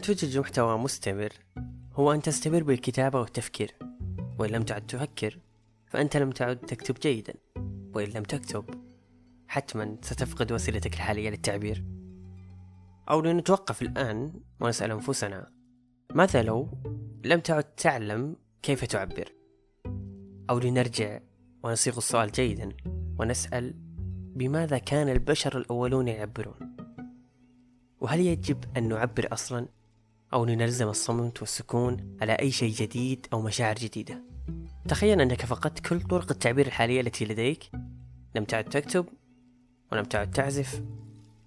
أن تنتج محتوى مستمر هو أن تستمر بالكتابة والتفكير وإن لم تعد تفكر فأنت لم تعد تكتب جيدا وإن لم تكتب حتما ستفقد وسيلتك الحالية للتعبير. أو لنتوقف الآن ونسأل أنفسنا ماذا لو لم تعد تعلم كيف تعبر؟ أو لنرجع ونصيغ السؤال جيدا ونسأل بماذا كان البشر الأولون يعبرون؟ وهل يجب أن نعبر أصلا؟ أو نلزم الصمت والسكون على أي شيء جديد أو مشاعر جديدة. تخيل أنك فقدت كل طرق التعبير الحالية التي لديك. لم تعد تكتب ولم تعد تعزف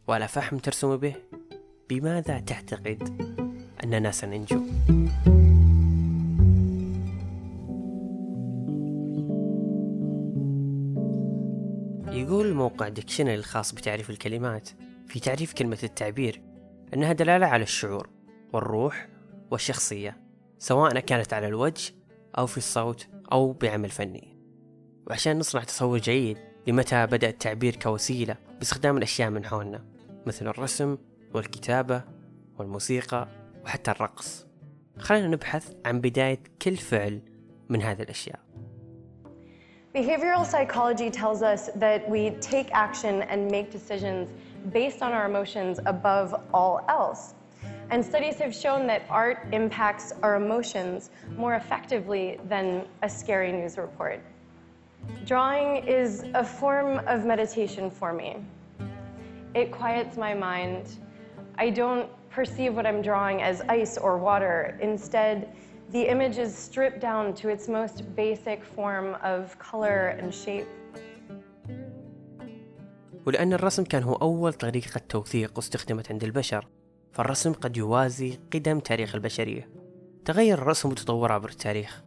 ولا فحم ترسم به. بماذا تعتقد أننا سننجو؟ يقول موقع ديكشنري الخاص بتعريف الكلمات في تعريف كلمة التعبير أنها دلالة على الشعور. والروح والشخصية سواء كانت على الوجه أو في الصوت أو بعمل فني. وعشان نصنع تصور جيد لمتى بدأ التعبير كوسيلة باستخدام الأشياء من حولنا مثل الرسم والكتابة والموسيقى وحتى الرقص. خلينا نبحث عن بداية كل فعل من هذه الأشياء. Behavioral psychology tells us that we take action and make decisions based on our emotions above all else. And studies have shown that art impacts our emotions more effectively than a scary news report. Drawing is a form of meditation for me. It quiets my mind. I don't perceive what I'm drawing as ice or water. Instead, the image is stripped down to its most basic form of color and shape. ولأن الرسم كان هو أول طريقة توثيق استخدمت عند البشر فالرسم قد يوازي قدم تاريخ البشرية. تغير الرسم وتطور عبر التاريخ.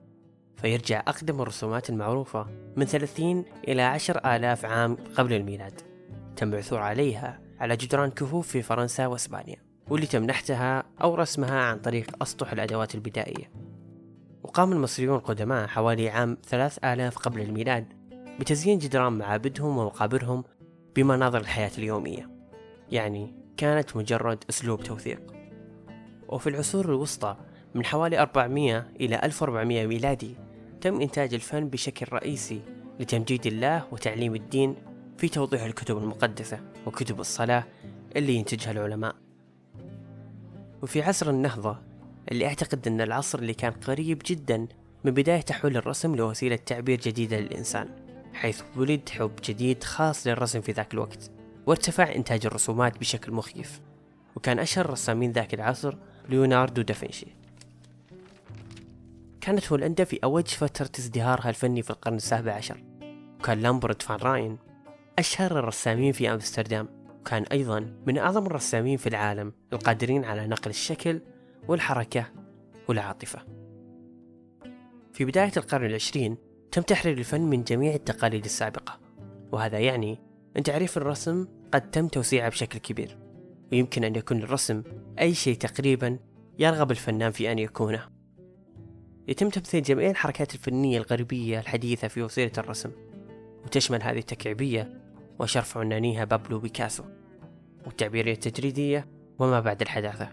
فيرجع أقدم الرسومات المعروفة من 30 إلى 10 آلاف عام قبل الميلاد. تم العثور عليها على جدران كهوف في فرنسا وإسبانيا واللي تم نحتها أو رسمها عن طريق أسطح الأدوات البدائية. وقام المصريون القدماء حوالي عام 3000 قبل الميلاد بتزيين جدران معابدهم ومقابرهم بمناظر الحياة اليومية. يعني كانت مجرد أسلوب توثيق. وفي العصور الوسطى من حوالي 400 إلى 1400 ميلادي تم إنتاج الفن بشكل رئيسي لتمجيد الله وتعليم الدين في توضيح الكتب المقدسة وكتب الصلاة اللي ينتجها العلماء. وفي عصر النهضة اللي أعتقد أن العصر اللي كان قريب جدا من بداية تحويل الرسم لوسيلة تعبير جديدة للإنسان حيث ولد حب جديد خاص للرسم في ذاك الوقت. وارتفع إنتاج الرسومات بشكل مخيف. وكان أشهر الرسامين ذاك العصر ليوناردو دافنشي. كانت هولندا في أوج فترة ازدهارها الفني في القرن السابع عشر. وكان لامبرت فان راين أشهر الرسامين في أمستردام. وكان أيضا من أعظم الرسامين في العالم القادرين على نقل الشكل والحركة والعاطفة. في بداية القرن العشرين تم تحرير الفن من جميع التقاليد السابقة. وهذا يعني أن تعريف الرسم قد تم توسيعه بشكل كبير ويمكن أن يكون الرسم أي شيء تقريبا يرغب الفنان في أن يكونه. يتم تمثيل جميع الحركات الفنية الغربية الحديثة في وسيلة الرسم وتشمل هذه التكعيبية وشرف عنانيها بابلو بيكاسو والتعبيرية التجريدية وما بعد الحداثة.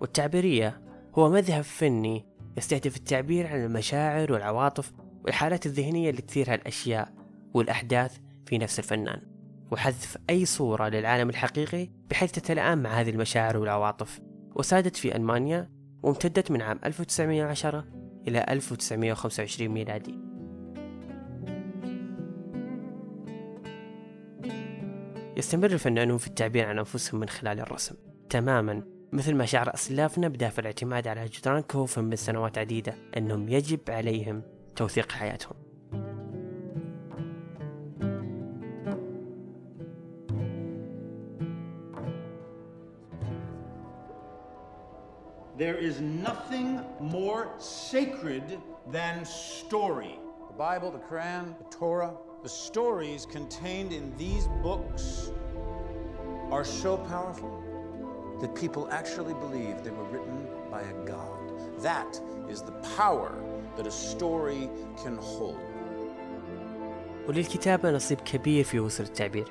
والتعبيرية هو مذهب فني يستهدف التعبير عن المشاعر والعواطف والحالات الذهنية اللي تثيرها الأشياء والأحداث في نفس الفنان. وحذف أي صورة للعالم الحقيقي بحيث تتلائم مع هذه المشاعر والعواطف. وسادت في ألمانيا وامتدت من عام 1910 إلى 1925 ميلادي. يستمر الفنانون في التعبير عن أنفسهم من خلال الرسم. تماما مثل ما شعر أسلافنا بدافع الاعتماد على جدران كهوفهم من سنوات عديدة أنهم يجب عليهم توثيق حياتهم. There is nothing more sacred than story. The Bible, the Quran, the Torah, The stories contained in these books are so powerful that people actually believe they were written by a God. That is the power that a story can hold. وللكتابة نصيب كبير في وصول التعبير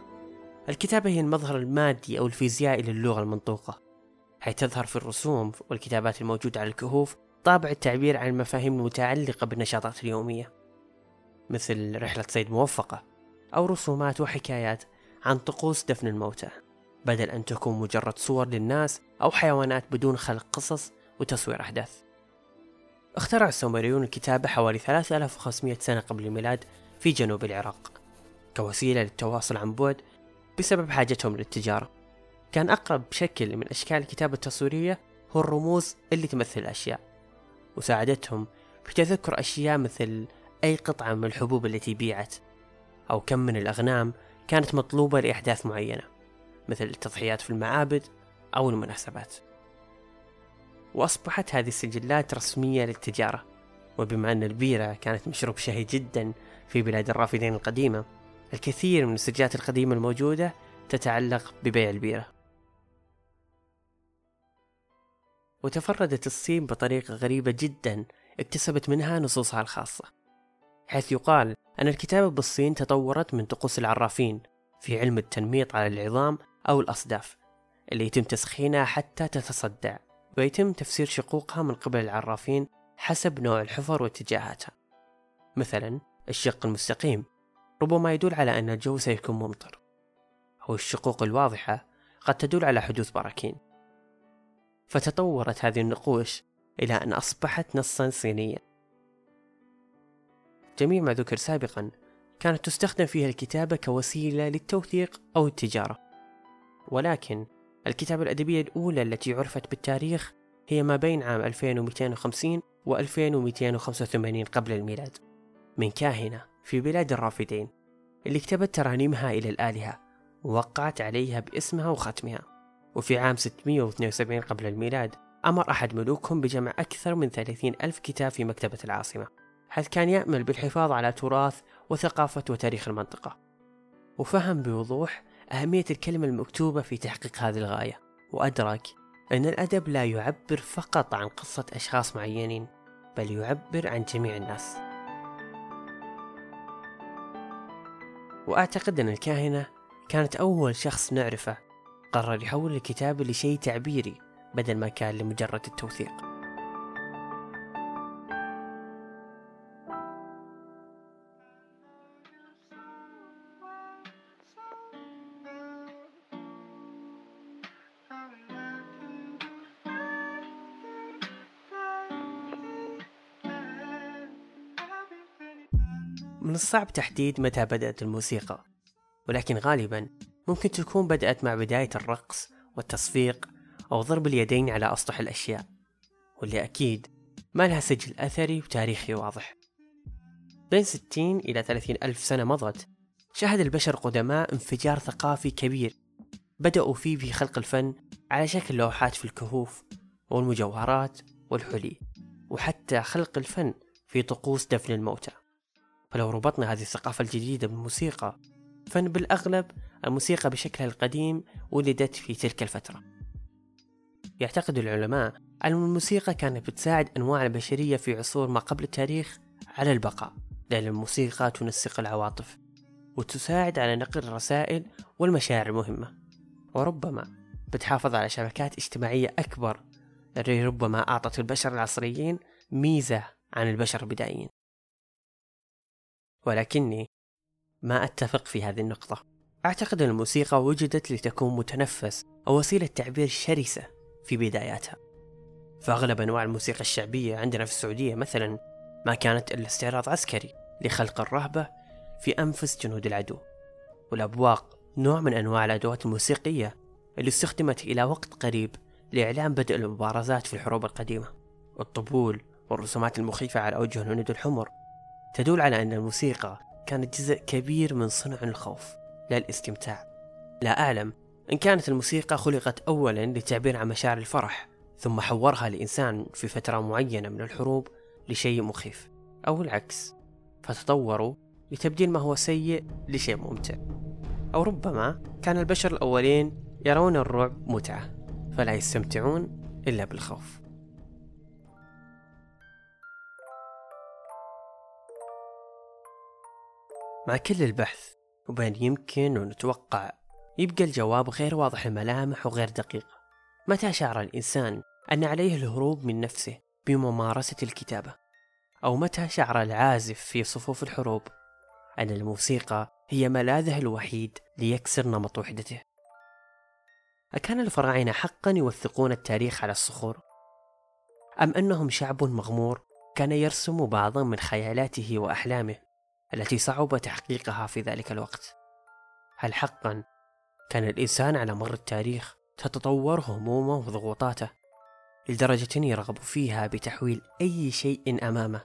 الكتابة هي المظهر المادي أو الفيزيائي للغة المنطوقة حيث تظهر في الرسوم والكتابات الموجودة على الكهوف طابع التعبير عن المفاهيم المتعلقة بالنشاطات اليومية مثل رحلة صيد موفقة أو رسومات وحكايات عن طقوس دفن الموتى بدل أن تكون مجرد صور للناس أو حيوانات بدون خلق قصص وتصوير أحداث. اخترع السومريون الكتابة حوالي 3500 سنة قبل الميلاد في جنوب العراق كوسيلة للتواصل عن بعد بسبب حاجتهم للتجارة. كان أقرب شكل من أشكال الكتابة التصويرية هو الرموز اللي تمثل الأشياء وساعدتهم في تذكر أشياء مثل أي قطعة من الحبوب التي بيعت أو كم من الأغنام كانت مطلوبة لأحداث معينة مثل التضحيات في المعابد أو المناسبات. وأصبحت هذه السجلات رسمية للتجارة وبما أن البيرة كانت مشروب شهي جدا في بلاد الرافدين القديمة الكثير من السجلات القديمة الموجودة تتعلق ببيع البيرة. وتفردت الصين بطريقة غريبة جدا اكتسبت منها نصوصها الخاصة حيث يقال أن الكتابة بالصين تطورت من طقوس العرافين في علم التنميط على العظام أو الأصداف اللي يتم تسخينها حتى تتصدع ويتم تفسير شقوقها من قبل العرافين حسب نوع الحفر واتجاهاتها. مثلا الشق المستقيم ربما يدل على أن الجو سيكون ممطر. أو الشقوق الواضحة قد تدل على حدوث براكين. فتطورت هذه النقوش إلى أن أصبحت نصا صينيا. جميع ما ذكر سابقا كانت تستخدم فيها الكتابة كوسيلة للتوثيق أو التجارة. ولكن الكتابة الأدبية الأولى التي عرفت بالتاريخ هي ما بين عام 2250 و 2285 قبل الميلاد من كاهنة في بلاد الرافدين اللي كتبت ترانيمها إلى الآلهة ووقعت عليها باسمها وختمها. وفي عام 672 قبل الميلاد أمر أحد ملوكهم بجمع أكثر من 30 ألف كتاب في مكتبة العاصمة. حيث كان يأمل بالحفاظ على تراث وثقافة وتاريخ المنطقة؟ وفهم بوضوح أهمية الكلمة المكتوبة في تحقيق هذه الغاية. وأدرك أن الأدب لا يعبر فقط عن قصة أشخاص معينين بل يعبر عن جميع الناس. وأعتقد أن الكاهنة كانت أول شخص نعرفه قرر يحول الكتابة لشيء تعبيري بدل ما كان لمجرد التوثيق. من الصعب تحديد متى بدأت الموسيقى ولكن غالبا ممكن تكون بدأت مع بداية الرقص والتصفيق أو ضرب اليدين على أسطح الأشياء واللي أكيد ما لها سجل أثري وتاريخي واضح. بين 60 إلى 30 ألف سنة مضت شهد البشر قدماء انفجار ثقافي كبير بدأوا فيه في خلق الفن على شكل لوحات في الكهوف والمجوهرات والحلي وحتى خلق الفن في طقوس دفن الموتى. فلو ربطنا هذه الثقافة الجديدة بالموسيقى فإن بالأغلب الموسيقى بشكلها القديم ولدت في تلك الفترة. يعتقد العلماء أن الموسيقى كانت بتساعد أنواع البشرية في عصور ما قبل التاريخ على البقاء لأن الموسيقى تنسق العواطف وتساعد على نقل الرسائل والمشاعر المهمة. وربما بتحافظ على شبكات اجتماعية أكبر اللي ربما أعطت البشر العصريين ميزة عن البشر البدائيين. ولكني ما أتفق في هذه النقطة. أعتقد أن الموسيقى وجدت لتكون متنفس أو وسيلة تعبير شرسة في بداياتها. فأغلب أنواع الموسيقى الشعبية عندنا في السعودية مثلا ما كانت إلا استعراض عسكري لخلق الرهبة في أنفس جنود العدو. والأبواق نوع من أنواع الأدوات الموسيقية اللي استخدمت إلى وقت قريب لإعلان بدء المبارزات في الحروب القديمة. والطبول والرسومات المخيفة على أوجه الهنود الحمر تدل على أن الموسيقى كانت جزء كبير من صنع الخوف. لا الاستمتاع. لا أعلم إن كانت الموسيقى خلقت أولا للتعبير عن مشاعر الفرح ثم حورها الإنسان في فترة معينة من الحروب لشيء مخيف أو العكس فتطوروا لتبديل ما هو سيء لشيء ممتع. أو ربما كان البشر الأولين يرون الرعب متعة فلا يستمتعون إلا بالخوف. مع كل البحث وبين يمكن ونتوقع يبقى الجواب غير واضح الملامح وغير دقيق. متى شعر الإنسان أن عليه الهروب من نفسه بممارسة الكتابة؟ أو متى شعر العازف في صفوف الحروب أن الموسيقى هي ملاذه الوحيد ليكسر نمط وحدته؟ أكان الفراعنة حقا يوثقون التاريخ على الصخور؟ أم أنهم شعب مغمور كان يرسم بعضا من خيالاته وأحلامه؟ التي صعب تحقيقها في ذلك الوقت؟ هل حقا كان الإنسان على مر التاريخ تتطور همومه وضغوطاته لدرجة يرغب فيها بتحويل أي شيء أمامه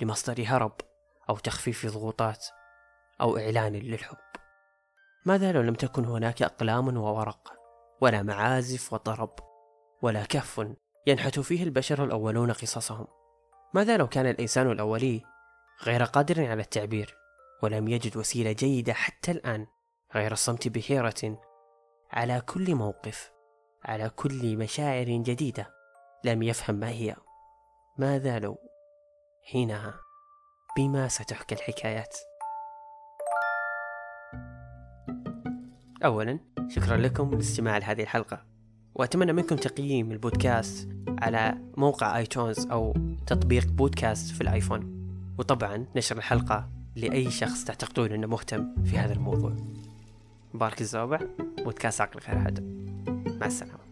لمصدر هرب أو تخفيف ضغوطات أو إعلان للحب ماذا لو لم تكن هناك أقلام وورق ولا معازف وطرب ولا كف ينحت فيه البشر الأولون قصصهم ماذا لو كان الإنسان الأولي غير قادر على التعبير ولم يجد وسيلة جيدة حتى الآن غير الصمت بحيرة على كل موقف على كل مشاعر جديدة. لم يفهم ما هي ماذا لو حينها بما ستحكى الحكايات. أولا شكرا لكم لاستماع لهذه الحلقة وأتمنى منكم تقييم البودكاست على موقع آيتونز أو تطبيق بودكاست في الآيفون. وطبعا نشر الحلقة لأي شخص تعتقدون أنه مهتم في هذا الموضوع. مبارك الزوبع بودكاست عقلك غير هذا مع السلامة.